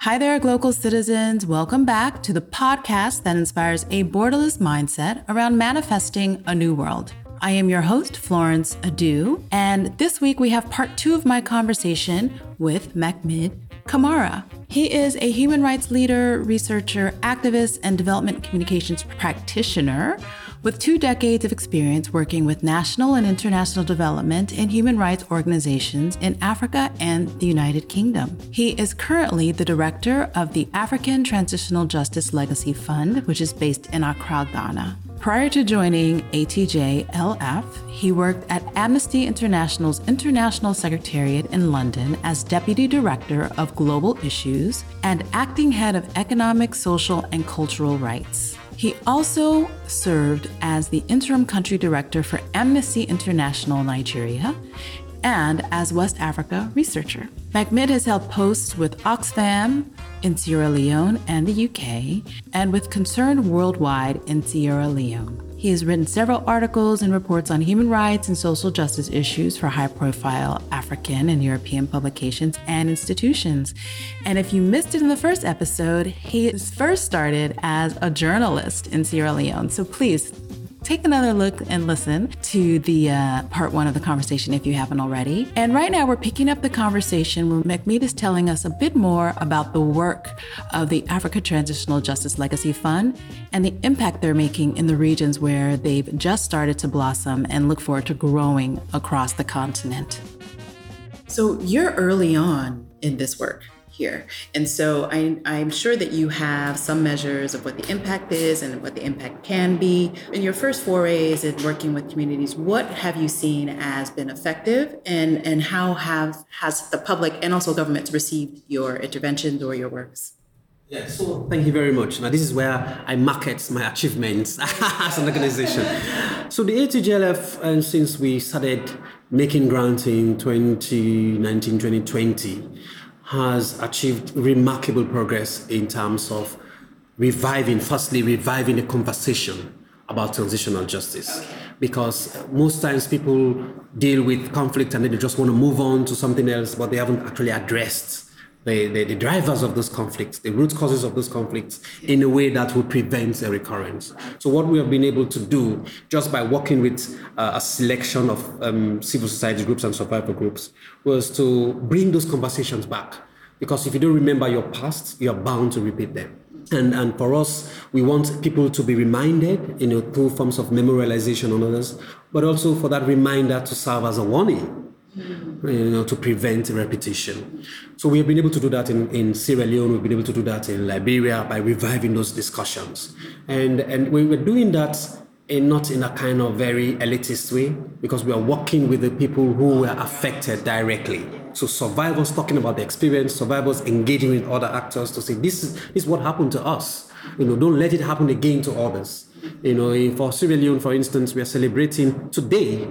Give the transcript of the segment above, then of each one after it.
Hi there, local citizens. Welcome back to the podcast that inspires a borderless mindset around manifesting a new world. I am your host, Florence Adu, and this week we have part two of my conversation with Makmid Kamara. He is a human rights leader, researcher, activist, and development communications practitioner with two decades of experience working with national and international development and human rights organizations in Africa and the United Kingdom. He is currently the director of the African Transitional Justice Legacy Fund, which is based in Accra, Ghana. Prior to joining ATJ-LF, he worked at Amnesty International's International Secretariat in London as Deputy Director of Global Issues and Acting Head of Economic, Social, and Cultural Rights. He also served as the Interim Country Director for Amnesty International Nigeria and as West Africa researcher. Makmid has held posts with Oxfam in Sierra Leone and the UK, and with Concern Worldwide in Sierra Leone. He has written several articles and reports on human rights and social justice issues for high profile African and European publications and institutions. And if you missed it in the first episode, he first started as a journalist in Sierra Leone. So please take another look and listen to the uh, part one of the conversation if you haven't already. And right now, we're picking up the conversation where Makmid is telling us a bit more about the work of the Africa Transitional Justice Legacy Fund and the impact they're making in the regions where they've just started to blossom and look forward to growing across the continent. So, you're early on in this work here. And so I, I'm sure that you have some measures of what the impact is and what the impact can be. In your first forays in working with communities, what have you seen as been effective and, and how have has the public and also governments received your interventions or your works? Yeah, so thank you very much. Now, this is where I market my achievements as an organization. So, the ATJ-LF, and um, since we started making grants in 2019, 2020, has achieved remarkable progress in terms of reviving, firstly, reviving a conversation about transitional justice. Because most times people deal with conflict and then they just want to move on to something else, but they haven't actually addressed the, the, the, drivers of those conflicts, the root causes of those conflicts, in a way that would prevent a recurrence. So, what we have been able to do, just by working with uh, a selection of um, civil society groups and survivor groups, was to bring those conversations back. Because if you don't remember your past, you're bound to repeat them. And, and for us, we want people to be reminded, you know, through forms of memorialization on others, but also for that reminder to serve as a warning Mm-hmm. you know, to prevent repetition. So we have been able to do that in, in Sierra Leone, we've been able to do that in Liberia by reviving those discussions. And, and we were doing that in not in a kind of very elitist way, because we are working with the people who were affected directly. So survivors talking about the experience, survivors engaging with other actors to say, this is, this is what happened to us. You know, don't let it happen again to others. You know, for Sierra Leone, for instance, we are celebrating today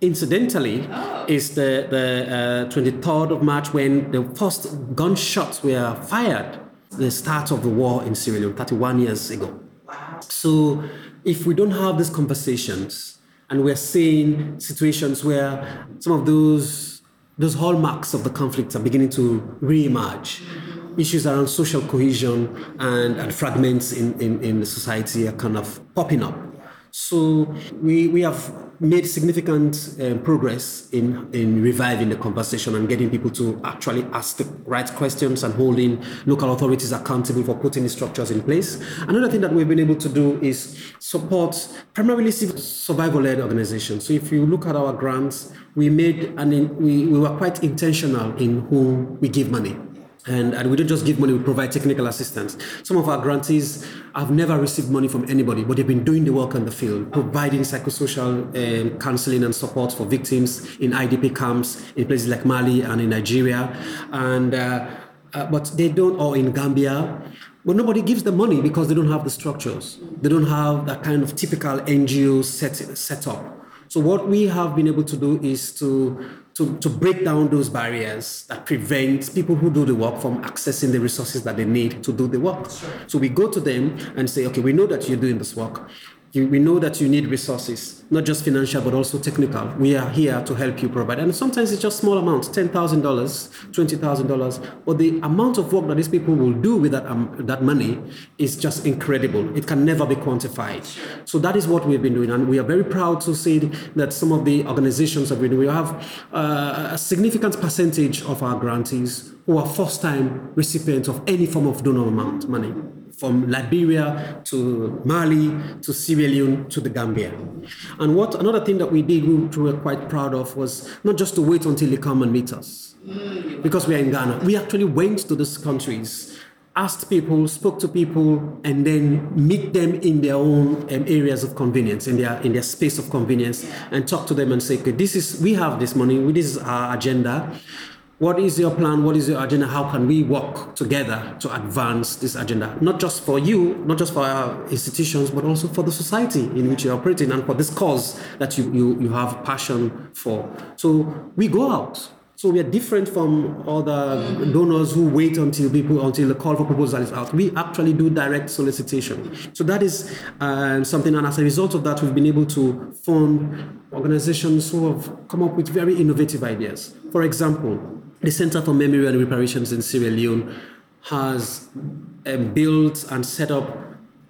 incidentally, oh. is the, the uh, 23rd of March when the first gunshots were fired, the start of the war in Sierra Leone 31 years ago. Wow. So if we don't have these conversations and we're seeing situations where some of those, those hallmarks of the conflicts are beginning to re-emerge, issues around social cohesion and, and fragments in, in, in the society are kind of popping up. So we, we have made significant uh, progress in, in reviving the conversation and getting people to actually ask the right questions and holding local authorities accountable for putting structures in place. Another thing that we've been able to do is support primarily survival-led organizations. So if you look at our grants, we made and we, we were quite intentional in whom we give money. And, and we don't just give money, we provide technical assistance. Some of our grantees have never received money from anybody, but they've been doing the work on the field, providing psychosocial um, counseling and support for victims in IDP camps in places like Mali and in Nigeria. And, uh, uh, but they don't, or in Gambia. But nobody gives them money because they don't have the structures. They don't have that kind of typical NGO set, set up. So what we have been able to do is to to, to break down those barriers that prevent people who do the work from accessing the resources that they need to do the work. Sure. So we go to them and say, okay, we know that you're doing this work. You, we know that you need resources, not just financial, but also technical. We are here to help you provide. And sometimes it's just small amounts $10,000, $20,000. But the amount of work that these people will do with that, um, that money is just incredible. It can never be quantified. So that is what we've been doing. And we are very proud to say that some of the organizations we do, we have uh, a significant percentage of our grantees who are first time recipients of any form of donor amount money from Liberia to Mali to Sierra Leone to the Gambia. And what another thing that we did, we were quite proud of, was not just to wait until they come and meet us, because we are in Ghana. We actually went to these countries, asked people, spoke to people, and then meet them in their own um, areas of convenience, in their in their space of convenience, and talk to them and say, okay, this is we have this money, this is our agenda what is your plan? What is your agenda? How can we work together to advance this agenda? Not just for you, not just for our institutions, but also for the society in which you're operating and for this cause that you, you, you have passion for. So we go out. So we are different from other donors who wait until people until the call for proposal is out. We actually do direct solicitation. So that is uh, something, and as a result of that, we've been able to fund organizations who have come up with very innovative ideas. For example, the Center for Memory and Reparations in Sierra Leone has um, built and set up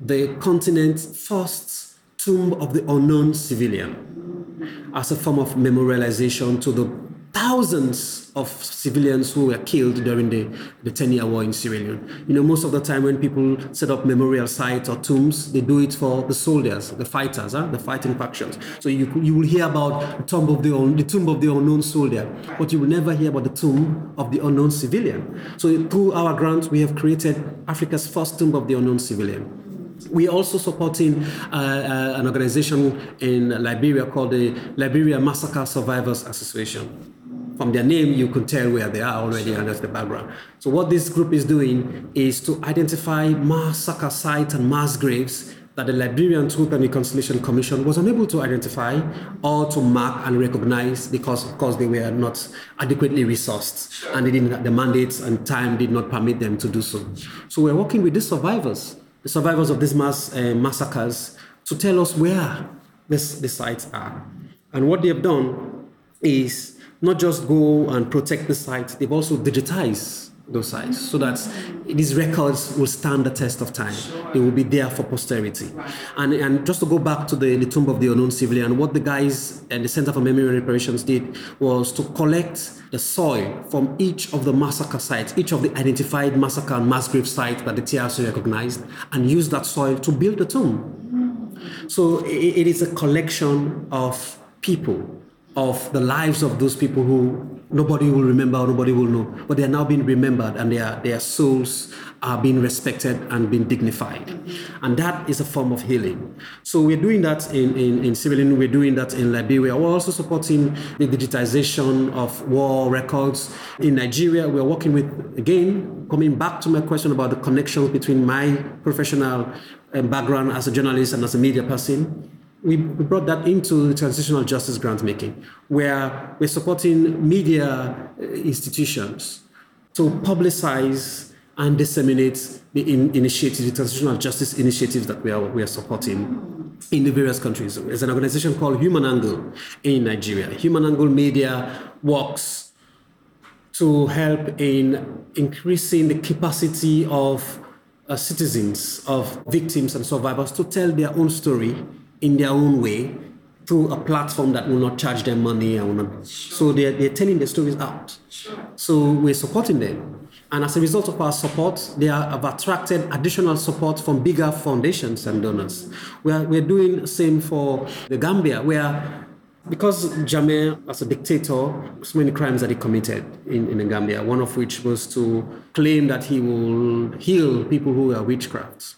the continent's first tomb of the unknown civilian as a form of memorialization to the thousands of civilians who were killed during the, the 10 year war in Sierra Leone. You know, most of the time when people set up memorial sites or tombs, they do it for the soldiers, the fighters, huh? the fighting factions. So you, you will hear about the tomb, of the, the tomb of the unknown soldier, but you will never hear about the tomb of the unknown civilian. So through our grant, we have created Africa's first tomb of the unknown civilian. We're also supporting uh, uh, an organization in Liberia called the Liberia Massacre Survivors Association from their name, you can tell where they are already, and that's the background. So, what this group is doing is to identify mass massacre sites and mass graves that the Liberian Truth and Reconciliation Commission was unable to identify or to mark and recognize because, of course, they were not adequately resourced and they didn't, the mandates and time did not permit them to do so. So, we're working with the survivors, the survivors of these mass uh, massacres, to tell us where this, the sites are. And what they have done is not just go and protect the site, they've also digitized those sites so that these records will stand the test of time. They will be there for posterity. And, and just to go back to the, the tomb of the unknown civilian, what the guys and the Center for Memory and Reparations did was to collect the soil from each of the massacre sites, each of the identified massacre and mass grave sites that the TRC recognized, and use that soil to build the tomb. So it, it is a collection of people of the lives of those people who nobody will remember nobody will know, but they are now being remembered and their, their souls are being respected and being dignified. And that is a form of healing. So we're doing that in, in, in we're doing that in Liberia. We're also supporting the digitization of war records. In Nigeria, we're working with, again, coming back to my question about the connections between my professional um, background as a journalist and as a media person we brought that into the transitional justice grant making, where we're supporting media uh, institutions to publicize and disseminate the in initiatives, the transitional justice initiatives that we are, we are supporting in the various countries. There's an organization called Human Angle in Nigeria. Human Angle Media works to help in increasing the capacity of uh, citizens, of victims and survivors to tell their own story in their own way through a platform that will not charge them money and will not. So they're, they're telling their stories out. So we're supporting them. And as a result of our support, they have attracted additional support from bigger foundations and donors. We are, we're doing the same for the Gambia, where because Jammeh, as a dictator, so many crimes that he committed in, in the Gambia, one of which was to claim that he will heal people who are witchcrafts.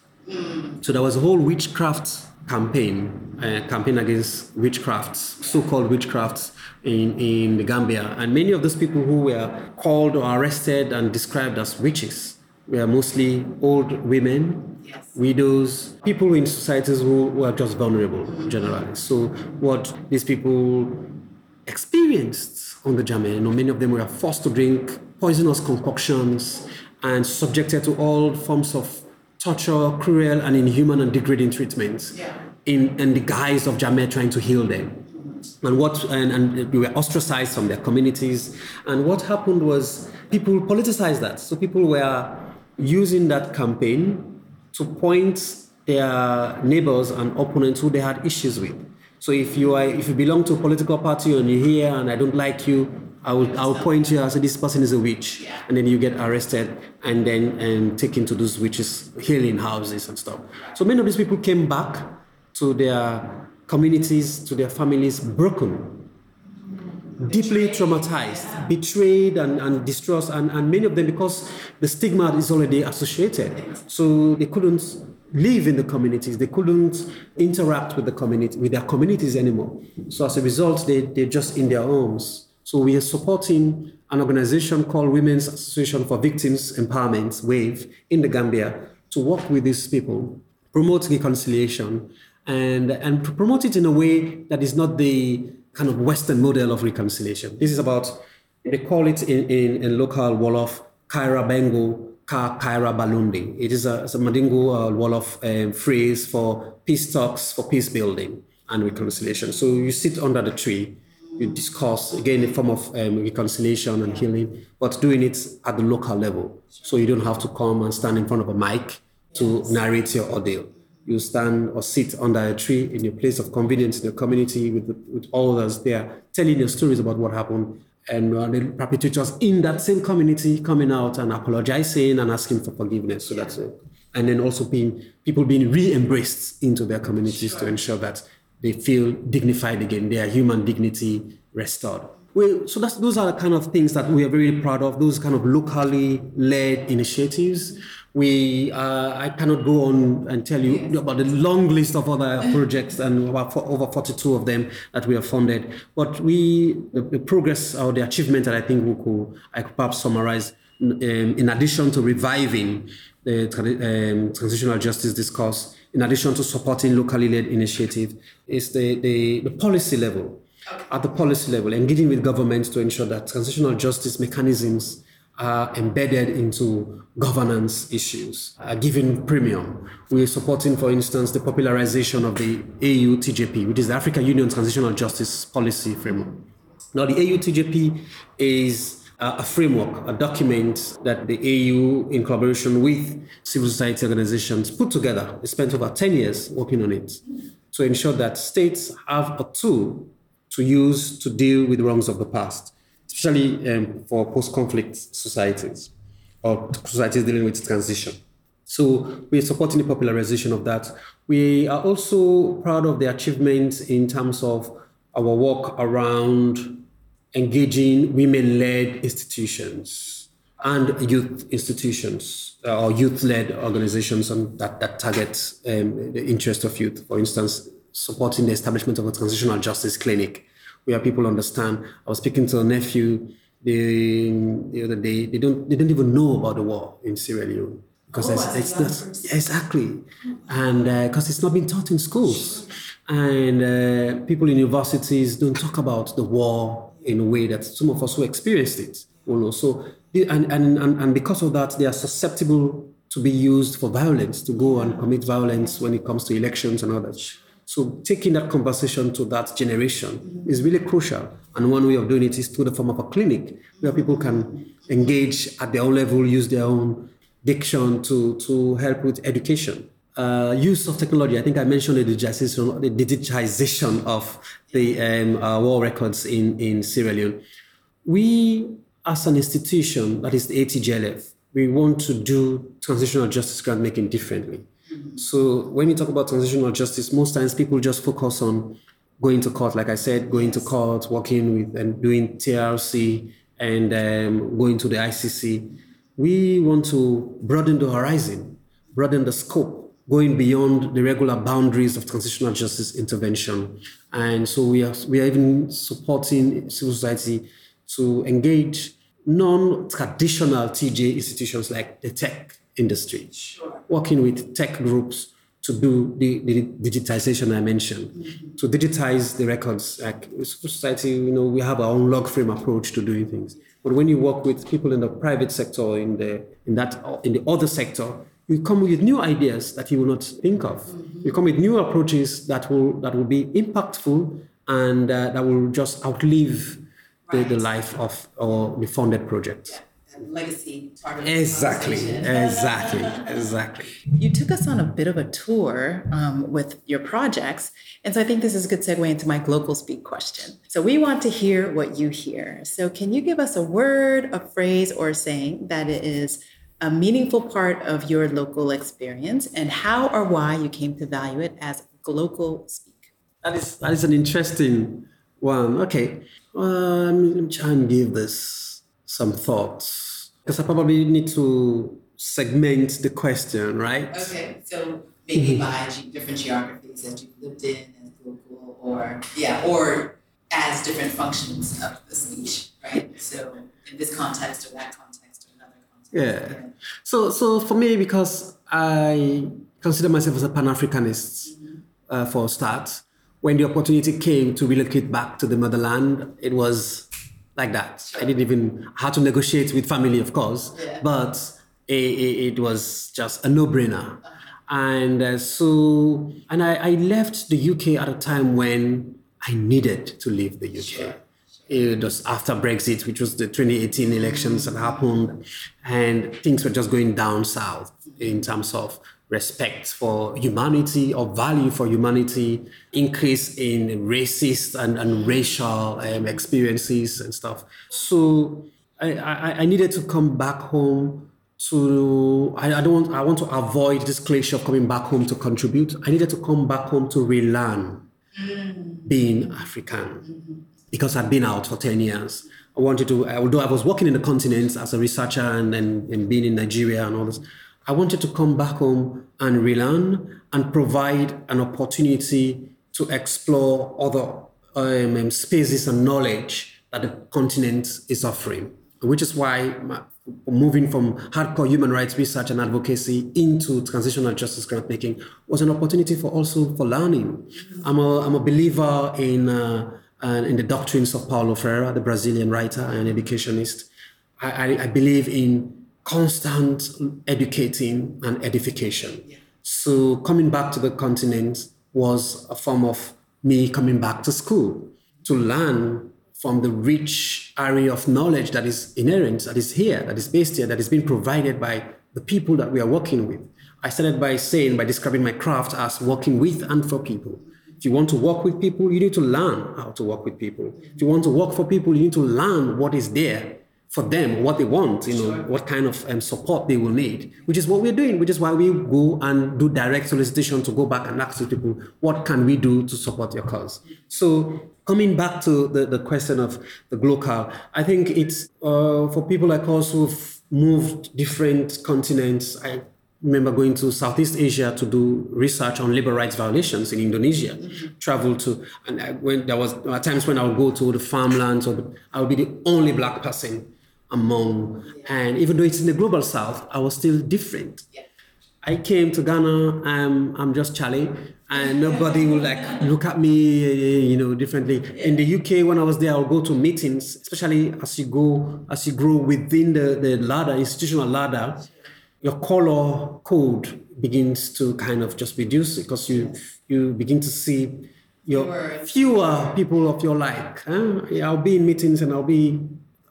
So there was a whole witchcraft campaign, uh, campaign against witchcrafts, so-called witchcrafts in, in the Gambia. And many of those people who were called or arrested and described as witches were mostly old women, yes. widows, people in societies who were just vulnerable generally. So what these people experienced on the Jammeh, you know, many of them were forced to drink poisonous concoctions and subjected to all forms of torture, cruel, and inhuman and degrading treatments. Yeah. in, in the guise of Jammeh trying to heal them. And what and, and we were ostracized from their communities. And what happened was people politicized that. So people were using that campaign to point their neighbors and opponents who they had issues with. So if you are if you belong to a political party and you're here and I don't like you, I will I will point you and say this person is a witch, and then you get arrested and then and taken to those witches healing houses and stuff. So many of these people came back to their communities, to their families broken, deeply traumatized, betrayed and, and distressed, and, and many of them because the stigma is already associated. So they couldn't live in the communities. They couldn't interact with the community, with their communities anymore. So as a result, they, they're just in their homes. So we are supporting an organization called Women's Association for Victims Empowerment, WAVE, in the Gambia to work with these people, promote reconciliation, and, and promote it in a way that is not the kind of Western model of reconciliation. This is about, they call it in, in, in local Wolof, Kaira Bengo Ka Kaira Balundi. It is a, a Mandingo uh, Wolof um, phrase for peace talks, for peace building and reconciliation. So you sit under the tree, you discuss, again, a form of um, reconciliation and healing, but doing it at the local level. So you don't have to come and stand in front of a mic to narrate your ordeal you stand or sit under a tree in your place of convenience in your community with, with others there, telling your stories about what happened. And uh, the perpetrators in that same community coming out and apologizing and asking for forgiveness. So that's it. And then also being people being re-embraced into their communities sure. to ensure that they feel dignified again, their human dignity restored. Well, so that's, those are the kind of things that we are very proud of, those kind of locally led initiatives we uh, I cannot go on and tell you about the long list of other projects and about over 42 of them that we have funded. But we the, the progress or the achievement that I think we could I could perhaps summarize um, in addition to reviving the um, transitional justice discourse, in addition to supporting locally led initiative, is the, the, the policy level. Okay. At the policy level, engaging with governments to ensure that transitional justice mechanisms are embedded into governance issues, uh, giving premium. We're supporting, for instance, the popularization of the AU TJP, which is the African Union Transitional Justice Policy Framework. Now, the AU TJP is a framework, a document that the AU, in collaboration with civil society organizations, put together. We spent over 10 years working on it to ensure that states have a tool to use to deal with wrongs of the past especially um, for post-conflict societies or societies dealing with transition. So we are supporting the popularization of that. We are also proud of the achievements in terms of our work around engaging women-led institutions and youth institutions uh, or youth-led organizations that, that target um, the interest of youth. For instance, supporting the establishment of a transitional justice clinic where people understand. I was speaking to a nephew the, the other day. They don't they don't even know about the war in Sierra Leone because oh, it's, it's not exactly, and because uh, it's not been taught in schools, and uh, people in universities don't talk about the war in a way that some of us who experienced it will know. So and, and, and, and because of that, they are susceptible to be used for violence, to go and commit violence when it comes to elections and others. So taking that conversation to that generation is really crucial. And one way of doing it is through the form of a clinic where people can engage at their own level, use their own diction to, to help with education. Uh, use of technology. I think I mentioned the digitization, the digitization of the um, uh, war records in, in Sierra Leone. We, as an institution, that is the ATJLF, we want to do transitional justice grant making differently. So when we talk about transitional justice, most times people just focus on going to court, like I said, going to court, working with and doing TRC and um, going to the ICC. We want to broaden the horizon, broaden the scope, going beyond the regular boundaries of transitional justice intervention. And so we are, we are even supporting civil society to engage non-traditional TJ institutions like the tech industry, sure. working with tech groups to do the, the digitization I mentioned, mm-hmm. to digitize the records. Like civil society, you know, we have our own log frame approach to doing things. But when you work with people in the private sector, in the in that in the other sector, you come with new ideas that you will not think of. Mm-hmm. You come with new approaches that will that will be impactful and uh, that will just outlive right. the, the life of or the funded project. Yeah legacy targeted exactly exactly exactly you took us on a bit of a tour um, with your projects and so i think this is a good segue into my global speak question so we want to hear what you hear so can you give us a word a phrase or a saying that is a meaningful part of your local experience and how or why you came to value it as global speak that is that is an interesting one okay um, let me try and give this some thoughts because I probably need to segment the question, right? Okay, so maybe by different geographies that you've lived in as local, or yeah, or as different functions of the speech, right? So in this context or that context context. Yeah. So so for me, because I consider myself as a Pan Africanist uh, for a start, when the opportunity came to relocate back to the motherland, it was like that. I didn't even have to negotiate with family, of course, yeah. but it, it, it, was just a no-brainer. And uh, so, and I, I, left the UK at a time when I needed to leave the UK. Sure. It was after Brexit, which was the 2018 elections that happened, and things were just going down south in terms of respect for humanity or value for humanity, increase in racist and, and racial um, experiences and stuff. So I, I, I, needed to come back home to I, I don't want I want to avoid this cliche of coming back home to contribute. I needed to come back home to relearn mm. being African mm-hmm. Because I'd been out for 10 years. I wanted to, although I was working in the continent as a researcher and, and, and being in Nigeria and all this, I wanted to come back home and relearn and provide an opportunity to explore other um, spaces and knowledge that the continent is offering, which is why my, moving from hardcore human rights research and advocacy into transitional justice grant making was an opportunity for also for learning. I'm a, I'm a believer in, uh, uh, in the doctrines of Paulo Freire, the Brazilian writer and educationist. I, I, I believe in constant educating and edification. Yeah. So coming back to the continent was a form of me coming back to school to learn from the rich array of knowledge that is inherent, that is here, that is based here, that is being provided by the people that we are working with. I started by saying, by describing my craft as working with and for people. If you want to work with people, you need to learn how to work with people. If you want to work for people, you need to learn what is there for them what they want, you know, what kind of um, support they will need, which is what we're doing, which is why we go and do direct solicitation to go back and ask people, what can we do to support your cause? So coming back to the, the question of the global, I think it's uh, for people like us who've moved different continents. I remember going to Southeast Asia to do research on labor rights violations in Indonesia. Mm-hmm. Travel to, and I, when there was there times when I would go to the farmlands, or I would be the only black person among, and even though it's in the global south, I was still different. I came to Ghana, um, I'm just Chale, and nobody will like look at me, you know, differently. In the UK, when I was there, I would go to meetings, especially as you go, as you grow within the, the ladder, institutional ladder, your color code begins to kind of just reduce because you you begin to see your fewer people of your like. Huh? I'll be in meetings and I'll be,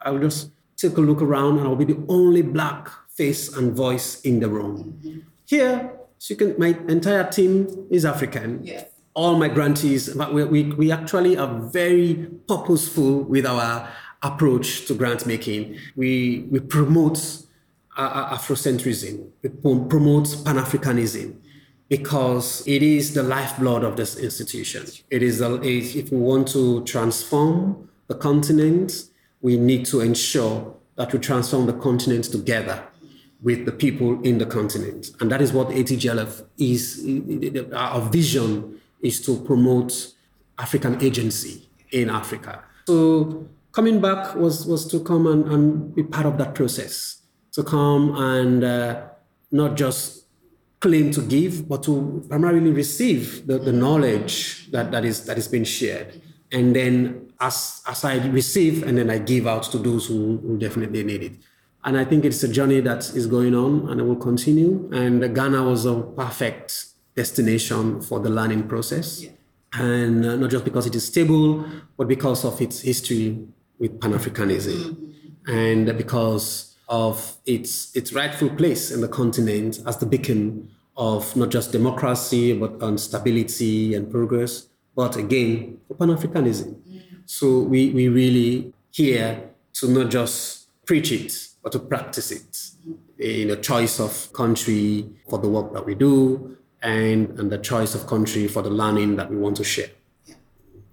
I'll just take a look around and I'll be the only black face and voice in the room. Mm-hmm. Here, so you can, my entire team is African. Yes. All my grantees, but we, we, we actually are very purposeful with our approach to grant making. We, we promote Afrocentrism, we promote Pan Africanism because it is the lifeblood of this institution. It is, a, if we want to transform the continent, we need to ensure that we transform the continent together with the people in the continent. And that is what ATJLF is. Our vision is to promote African agency in Africa. So coming back was, was to come and, and be part of that process, to come and uh, not just claim to give, but to primarily receive the, the knowledge that, that, is, that is being shared. And then as, as I receive and then I give out to those who, who definitely need it. And I think it's a journey that is going on and it will continue. And Ghana was a perfect destination for the learning process. Yeah. And uh, not just because it is stable, but because of its history with Pan Africanism mm-hmm. and because of its, its rightful place in the continent as the beacon of not just democracy, but on stability and progress, but again, Pan Africanism. So we, we really here to not just preach it, but to practice it in a choice of country for the work that we do and, and the choice of country for the learning that we want to share. Yeah.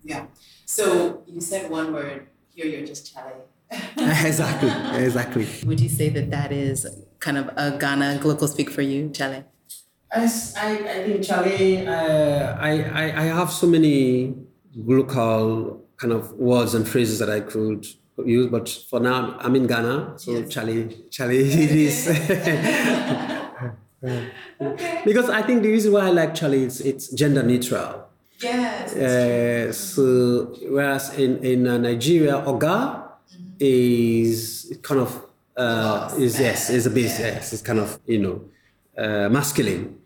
Yeah. So you said one word, here you're just Chale. exactly, exactly. Would you say that that is kind of a Ghana local speak for you, Chale? I, I think Chale, uh, I, I, I have so many local kind of words and phrases that I could use, but for now I'm in Ghana, so yes. Chale, Chale it is. okay. Because I think the reason why I like Chale is it's gender neutral. Yes. Uh, so whereas in in uh, Nigeria, Oga mm-hmm. Is kind of uh, is yes is a bit yes it's kind of you know uh, masculine,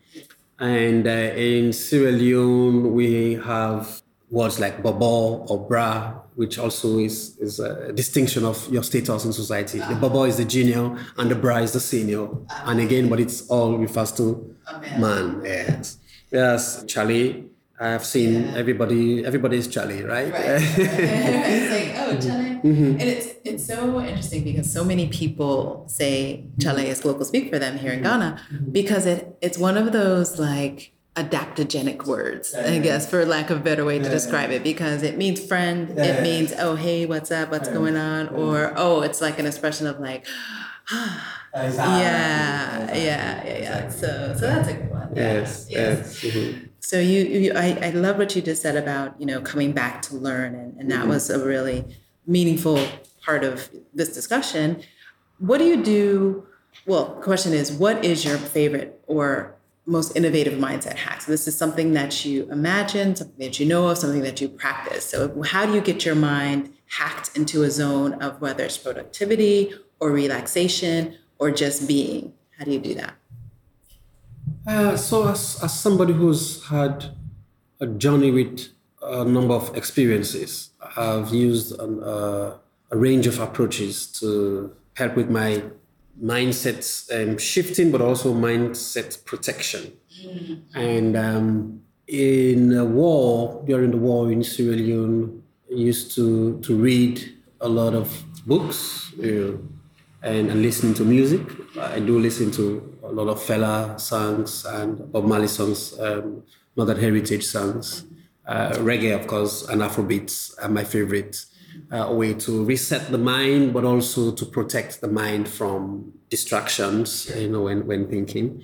and uh, in Sierra Leone we have words like bobo or bra, which also is, is a distinction of your status in society. The bobo is the junior and the bra is the senior. And again, but it's all refers to man. Yes. Yes, Chale. I have seen yeah. everybody. Everybody is Chale, right? Right. it's like, oh, Chale, mm-hmm. and it's it's so interesting because so many people say Chale is local speak for them here in mm-hmm. Ghana mm-hmm. because it it's one of those like adaptogenic words, I guess, for lack of a better way to describe it, because it means friend, it means, oh, hey, what's up, what's going on? Or, oh, it's like an expression of like, yeah, yeah, yeah, yeah. So, so that's a good one. Yes, yes. yes. So you, you I, I love what you just said about, you know, coming back to learn, and, and that mm-hmm. was a really meaningful part of this discussion. What do you do? Well, the question is, what is your favorite or most innovative mindset hack so This is something that you imagine, something that you know of, something that you practice. So, how do you get your mind hacked into a zone of whether it's productivity or relaxation or just being? How do you do that? Uh, so, as, as somebody who's had a journey with a number of experiences, I've used an, uh, a range of approaches to help with my mindset um, shifting, but also mindset protection. Mm-hmm. And um, in a war, during the war in Sierra Leone, I used to, to read a lot of books you know, and, and listen to music. I do listen to a lot of Fela songs and Bob Marley songs, um, Northern Heritage songs. Uh, reggae, of course, and Afrobeats are my favorite uh, way to reset the mind, but also to protect the mind from distractions, you know, when, when thinking.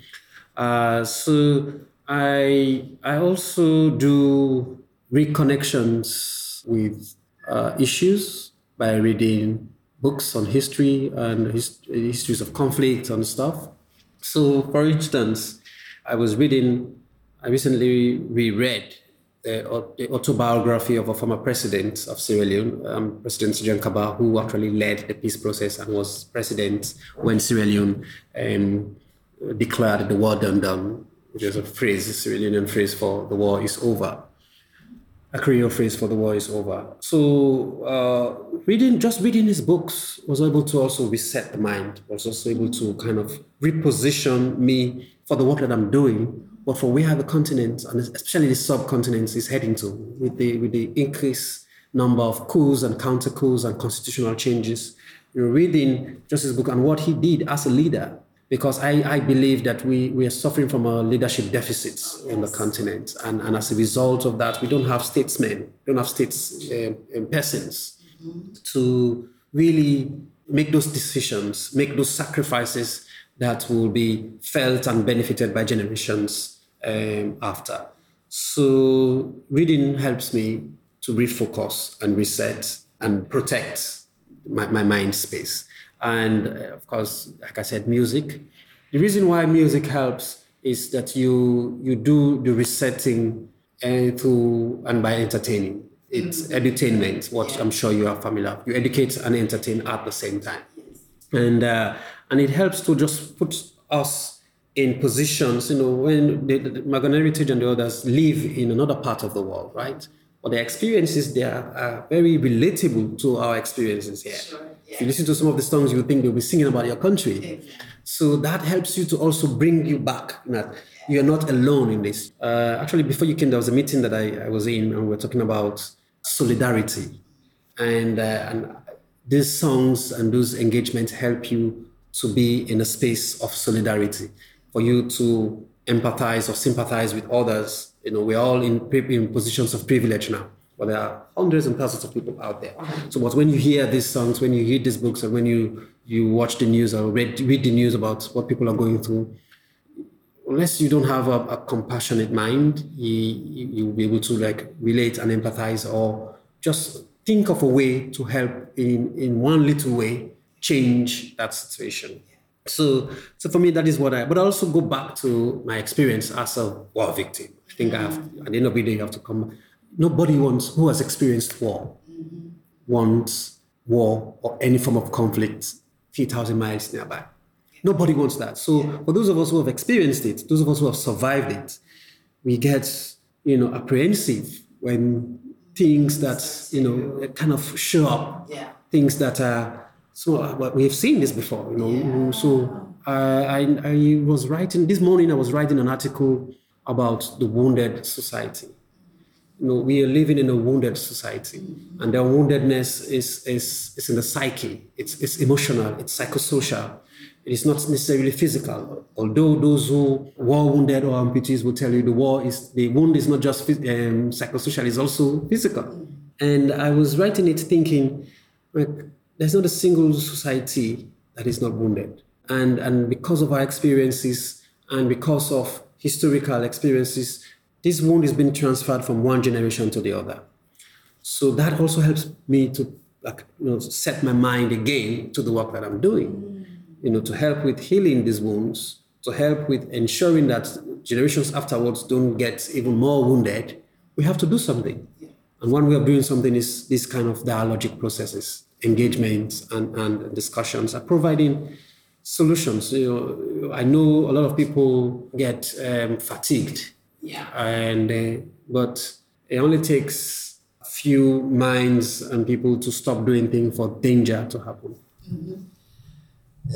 Uh, so I, I also do reconnections with uh, issues by reading books on history and hist- histories of conflict and stuff. So, for instance, I was reading, I recently reread the autobiography of a former president of Sierra Leone, um, President Tejan Kabbah, who actually led the peace process and was president when Sierra Leone um, declared the war done done, which is a phrase, a Sierra Leonean phrase for the war is over. A Creole phrase for the war is over. So uh, reading, just reading his books was able to also reset the mind, was also able to kind of reposition me for the work that I'm doing but for where the continent, and especially the subcontinent, is heading to with the, with the increased number of coups and counter coups and constitutional changes. You're reading Justice Book and what he did as a leader, because I, I believe that we, we are suffering from a leadership deficit in the continent. And, and as a result of that, we don't have statesmen, don't have states uh, persons mm-hmm. to really make those decisions, make those sacrifices that will be felt and benefited by generations um, after. So reading helps me to refocus and reset and protect my, my mind space. And uh, of course, like I said, music. The reason why music helps is that you you do the resetting uh, through and by entertaining. It's mm-hmm. edutainment, what yeah. I'm sure you are familiar. You educate and entertain at the same time. and uh, and it helps to just put us in positions. You know, when the, the Heritage and the others live in another part of the world, right? But their experiences they are, are very relatable to our experiences here. Sure, If you listen to some of the songs, you think they'll be singing about your country. So that helps you to also bring you back. That you're not alone in this. Uh, actually, before you came, there was a meeting that I, I was in, and we were talking about solidarity, and uh, and these songs and those engagements help you to be in a space of solidarity, for you to empathize or sympathize with others. You know, we're all in, in positions of privilege now, but there are hundreds and thousands of people out there. So, but when you hear these songs, when you read these books, and when you you watch the news or read, read the news about what people are going through, unless you don't have a, a compassionate mind, you, you will be able to like relate and empathize or just think of a way to help in, in one little way change that situation. So, so for me, that is what I, but I also go back to my experience as a war victim. I think I have, at the end of the day, you have to come. Nobody wants, who has experienced war, wants war or any form of conflict a few thousand miles nearby. Nobody wants that. So for those of us who have experienced it, those of us who have survived it, we get, you know, apprehensive when things that you know kind of show up, yeah. things that are so well, we have seen this before, you know. Yeah. So uh, I I was writing this morning. I was writing an article about the wounded society. You know, we are living in a wounded society, and the woundedness is is is in the psyche. It's it's emotional. It's psychosocial. It is not necessarily physical. Although those who war wounded or amputees will tell you the war is the wound is not just um, psychosocial, it's also physical. And I was writing it thinking, like, there's not a single society that is not wounded. And and because of our experiences and because of historical experiences, this wound is being transferred from one generation to the other. So that also helps me to like you know set my mind again to the work that I'm doing you know, to help with healing these wounds, to help with ensuring that generations afterwards don't get even more wounded, we have to do something. And one way of doing something is this kind of dialogic processes, engagements and, and discussions are providing solutions. You know, I know a lot of people get um, fatigued. Yeah. And, uh, but it only takes a few minds and people to stop doing things for danger to happen. Mm-hmm.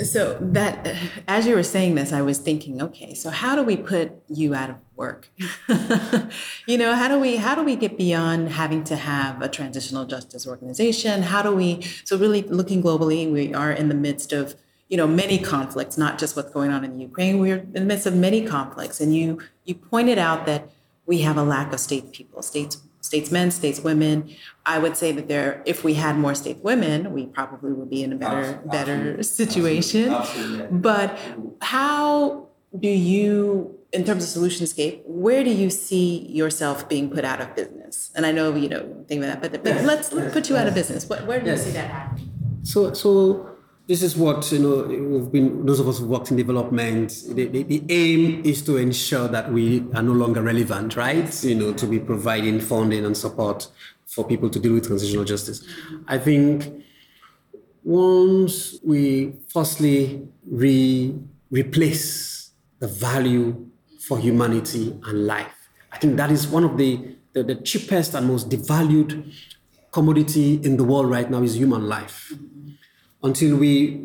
So that, as you were saying this, I was thinking, okay, so how do we put you out of work? you know, how do we how do we get beyond having to have a transitional justice organization? How do we? So really, looking globally, we are in the midst of you know many conflicts, not just what's going on in Ukraine. We're in the midst of many conflicts, and you you pointed out that we have a lack of state people, states statesmen, stateswomen. I would say that there, if we had more stateswomen, we probably would be in a better Absolutely. better situation. Absolutely. But how do you, in terms of solutionscape, where do you see yourself being put out of business? And I know you know think about that, but, but yes. let's, let's put you out of business. What, where do yes. you see that happening? So so this is what you know we've been those of us who worked in development the, the, the, aim is to ensure that we are no longer relevant right? You know to be providing funding and support for people to deal with transitional justice. I think once we firstly re- replace the value for humanity and life i think that is one of the, the, the cheapest and most devalued commodity in the world right now is human life until we,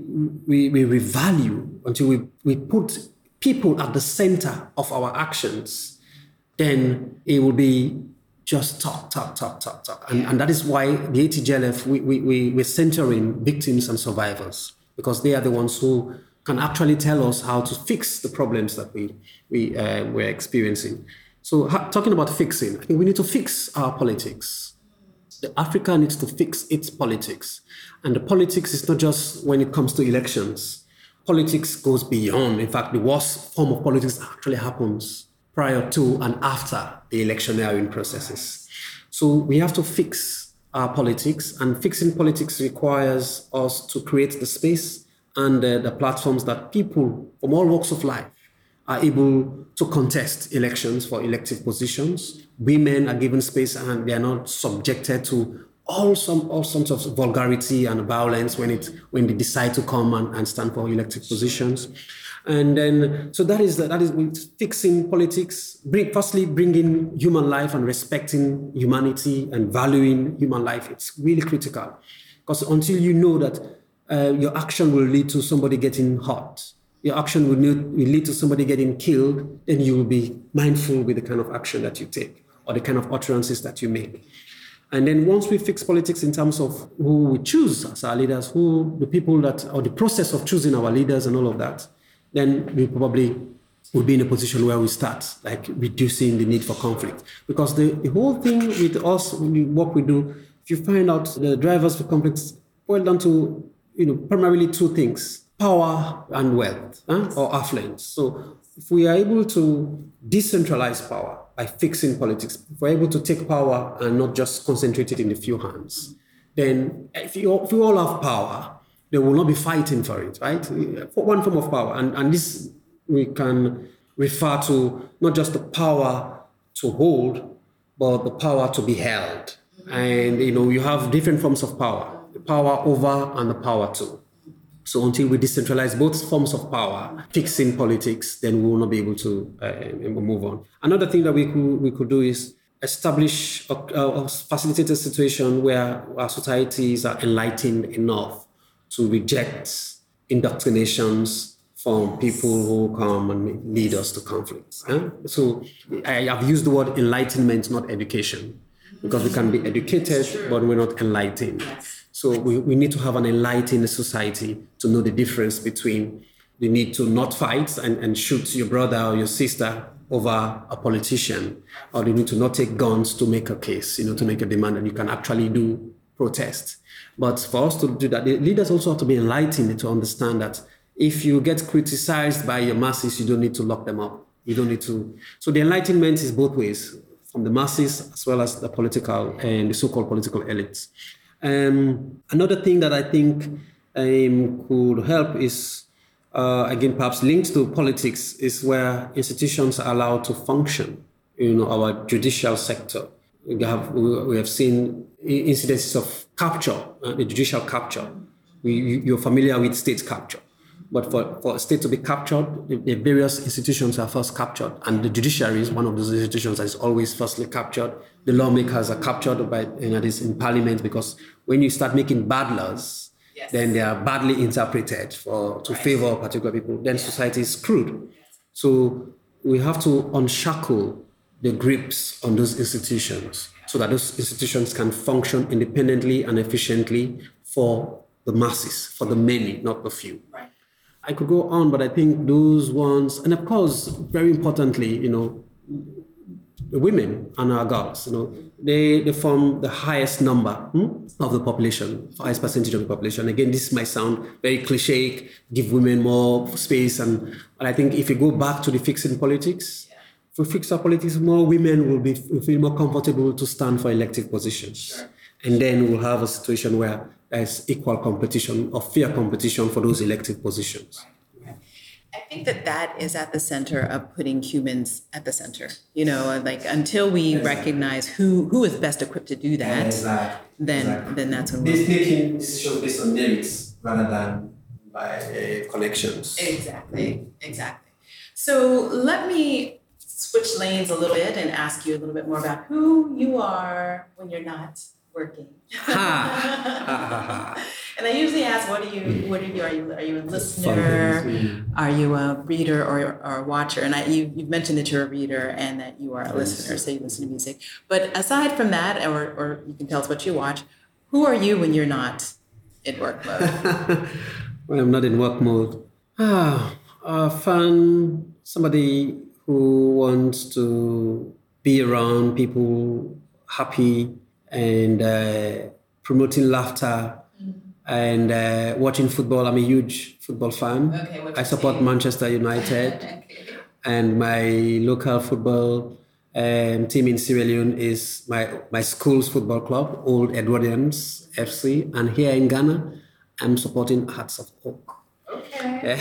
we, we revalue, until we, we put people at the center of our actions, then it will be just talk, talk, talk, talk, talk. And, and that is why the ATJLF, we, we, we, we're centering victims and survivors because they are the ones who can actually tell us how to fix the problems that we, we, uh, we're experiencing. So, ha- talking about fixing, I think we need to fix our politics. Africa needs to fix its politics. And the politics is not just when it comes to elections. Politics goes beyond. In fact, the worst form of politics actually happens prior to and after the electioneering processes. So we have to fix our politics, and fixing politics requires us to create the space and uh, the platforms that people from all walks of life are able to contest elections for elective positions. Women are given space and they are not subjected to all some all sorts of vulgarity and violence when it when they decide to come and, and stand for elected positions. And then, so that is that is fixing politics. Bring, firstly, bringing human life and respecting humanity and valuing human life. It's really critical because until you know that uh, your action will lead to somebody getting hurt, your action will, need, will lead to somebody getting killed, then you will be mindful with the kind of action that you take or the kind of utterances that you make. And then once we fix politics in terms of who we choose as our leaders, who the people that, or the process of choosing our leaders and all of that, then we probably will be in a position where we start like reducing the need for conflict. Because the, the whole thing with us, what we do, if you find out the drivers for conflicts boil down to, you know, primarily two things, power and wealth huh? or affluence. So if we are able to decentralize power, by fixing politics. If we're able to take power and not just concentrate it in a few hands, then if you, if you all have power, they will not be fighting for it, right? For one form of power. And, and this we can refer to not just the power to hold, but the power to be held. And you know, you have different forms of power, the power over and the power to. So until we decentralize both forms of power, fixing politics, then we will not be able to uh, move on. Another thing that we could, we could do is establish or, facilitate a situation where our societies are enlightened enough to reject indoctrinations from people who come and lead us to conflicts. So I have used the word enlightenment, not education, because we can be educated, but we're not enlightened. So we, we need to have an enlightened society to know the difference between the need to not fight and, and shoot your brother or your sister over a politician, or the need to not take guns to make a case, you know, to make a demand, and you can actually do protest. But for us to do that, the leaders also have to be enlightened to understand that if you get criticized by your masses, you don't need to lock them up. You don't need to. So the enlightenment is both ways, from the masses as well as the political and the so-called political elites. Um, another thing that I think um, could help is, uh, again, perhaps linked to politics, is where institutions are allowed to function. You know, our judicial sector. We have, we have seen incidences of capture, uh, judicial capture. We, you're familiar with state capture. But for, for a state to be captured, the, the, various institutions are first captured. And the judiciary is one of those institutions that is always firstly captured. The lawmakers are captured by you know, this in parliament because when you start making bad laws, yes. then they are badly interpreted for to right. favor particular people. Then society is screwed. So we have to unshackle the grips on those institutions so that those institutions can function independently and efficiently for the masses, for the many, not the few. Right. I could go on, but I think those ones, and of course, very importantly, you know, the women and our girls, you know, they, they form the highest number hmm, of the population, highest percentage of the population. Again, this might sound very cliche, give women more space. And, but I think if you go back to the fixing politics, if we fix our politics, more women will be will feel more comfortable to stand for elective positions. Sure. And then we'll have a situation where as equal competition or fair competition for those elected positions. I think that that is at the center of putting humans at the center. You know, like until we exactly. recognize who who is best equipped to do that, exactly. then exactly. then that's when we're making decisions based on merits rather than by uh, connections. Exactly, exactly. So let me switch lanes a little bit and ask you a little bit more about who you are when you're not working. and I usually ask, what do you, what are you, are you, are you a listener? Are you a reader or, or a watcher? And I, you, you've mentioned that you're a reader and that you are a listener, so you listen to music. But aside from that, or, or you can tell us what you watch, who are you when you're not in work mode? when I'm not in work mode, ah, a fan, somebody who wants to be around people happy and uh, promoting laughter mm-hmm. and uh, watching football. I'm a huge football fan. Okay, I support team? Manchester United, okay. and my local football um, team in Sierra Leone is my my school's football club, Old Edwardians FC, and here in Ghana, I'm supporting Hearts of Oak. Okay.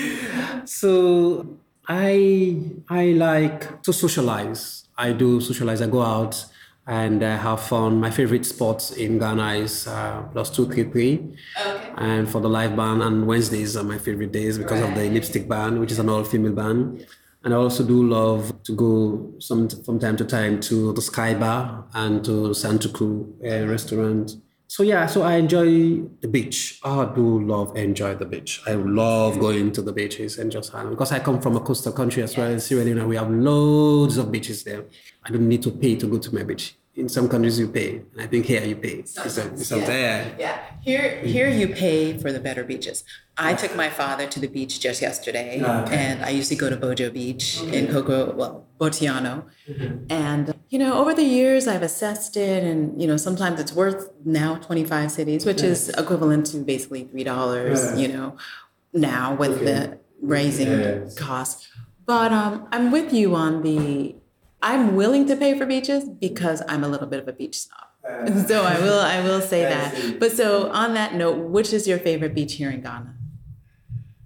so I I like to socialize. I do socialize. I go out and uh, have fun. My favorite sport in Ghana is uh, plus two three three. Okay. And for the live band, and Wednesdays are my favorite days because right. of the lipstick band, which is an all female band. And I also do love to go some from time to time to the Sky Bar and to Santoku uh, restaurant. So yeah, so I enjoy the beach. I do love enjoy the beach. I love going to the beaches and just hang because I come from a coastal country as well. In Sierra Leone, we have loads of beaches there. I don't need to pay to go to my beach in some countries you pay. I think here you pay. Sometimes, so, yeah. yeah. Here, here you pay for the better beaches. I took my father to the beach just yesterday, oh, okay. and I usually go to Bojo Beach okay. in Coco, well, Bortianor. Mm-hmm. And you know, over the years, I've assessed it, and you know, sometimes it's worth now twenty five cedis, which is equivalent to basically three dollars. Yeah. You know, now with okay. the raising yes. costs. But um, I'm with you on the I'm willing to pay for beaches because I'm a little bit of a beach snob. Uh, so I will I will say that. But so on that note, which is your favorite beach here in Ghana?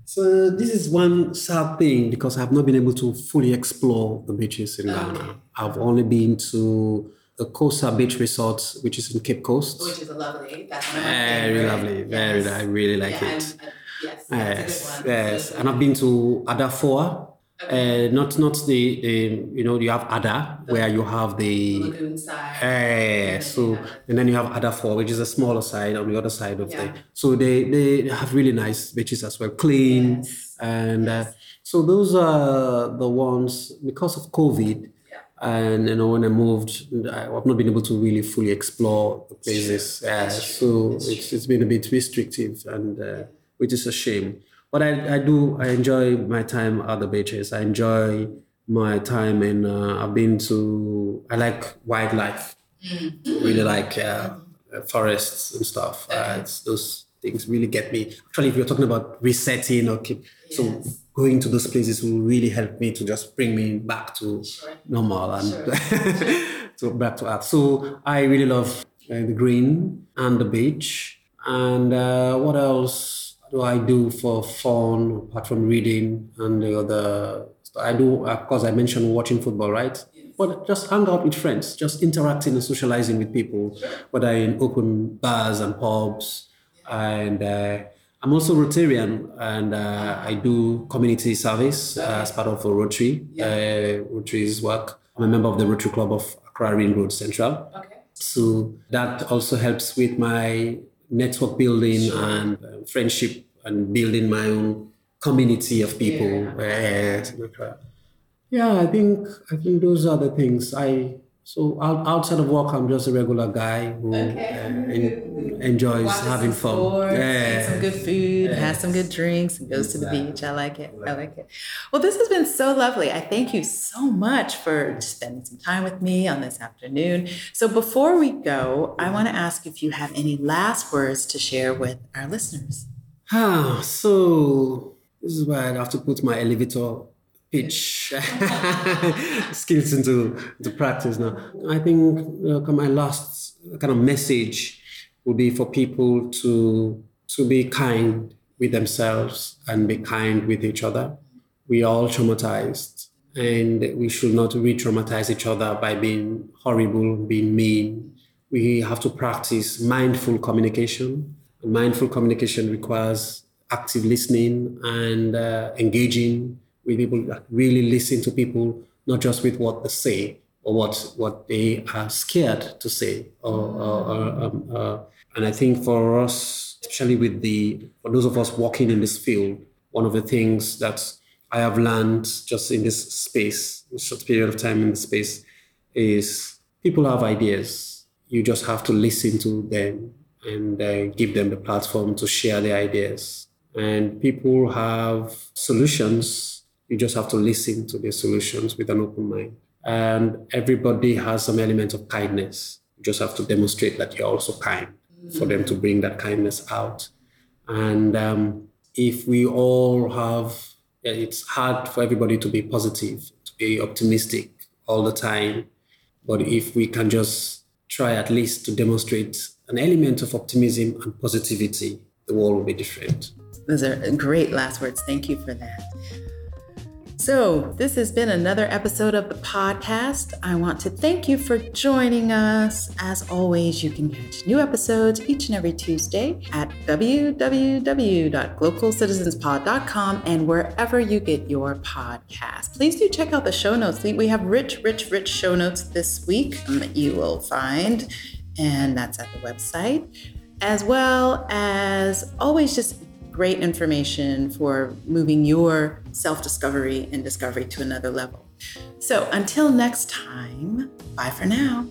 So this is one sad thing because I've not been able to fully explore the beaches in Ghana. Okay. I've only been to the Kosa Beach Resort, which is in Cape Coast. Which is a lovely. That's very favorite. lovely. Very. I really like yeah, it. Uh, yes, yes, yes. And I've been to Ada Foah uh, not not the, the you know you have Ada where you have the lagoon side. Uh, so yeah. and then you have Ada Foah, which is a smaller side on the other side of yeah. the so they they have really nice beaches as well clean yes. and uh, yes. Uh, so those are the ones because of COVID and you know when I moved I've not been able to really fully explore the places so it's, it's been a bit restrictive and uh, which is a shame but I, I do I enjoy my time at the beaches. I enjoy my time in. Uh, I've been to. I like wildlife. Mm-hmm. Really like uh, forests and stuff. Uh, it's those things really get me. Actually, if you're talking about resetting or yes. so going to those places will really help me to just bring me back to sure. normal and sure. to back to earth. So I really love uh, the green and the beach. And uh, what else? Do I do for fun apart from reading and the other? I do, of course, I mentioned watching football, right? But just hang out with friends, just interacting and socializing with people, whether in open bars and pubs. And uh, I'm also Rotarian, and uh, I do community service uh, as part of a Rotary, uh, Rotary's work. I'm a member of the Rotary Club of Accra Ring Road Central. Okay. So that also helps with my network building sure. and uh, friendship and building my own community of people. Yeah. Uh, yeah, I think I think those are the things I. So outside of work, I'm just a regular guy who okay. uh, en- enjoys Watches having fun. Sports, yeah, some good food, yes. has some good drinks, and goes exactly. to the beach. I like it. I like it. Well, this has been so lovely. I thank you so much for spending some time with me on this afternoon. So before we go, I want to ask if you have any last words to share with our listeners. Ah, so this is where I have to put my elevator pitch skills into, into practice now. I think uh, my last kind of message would be for people to to be kind with themselves and be kind with each other. We are all traumatized, and we should not re-traumatize each other by being horrible, being mean. We have to practice mindful communication mindful communication requires active listening and uh, engaging with people, really listen to people, not just with what they say or what, what they are scared to say. Or, or, or um, uh, and I think for us, especially with the, for those of us working in this field, one of the things that I have learned just in this space, a short period of time in the space, is people have ideas. You just have to listen to them and uh, give them the platform to share their ideas. And people have solutions. You just have to listen to their solutions with an open mind. And everybody has some element of kindness. You just have to demonstrate that you're also kind for them to bring that kindness out. And um, if we all have, it's hard for everybody to be positive, to be optimistic all the time. But if we can just try at least to demonstrate an element of optimism and positivity, the world will be different. Those are great last words. Thank you for that. So, this has been another episode of the podcast. I want to thank you for joining us. As always, you can catch new episodes each and every Tuesday at www.glocalcitizenspod.com and wherever you get your podcast. Please do check out the show notes. We have rich, rich, rich show notes this week um, that you will find, and that's at the website, as well as always just great information for moving your self discovery and discovery to another level. So until next time, bye for now.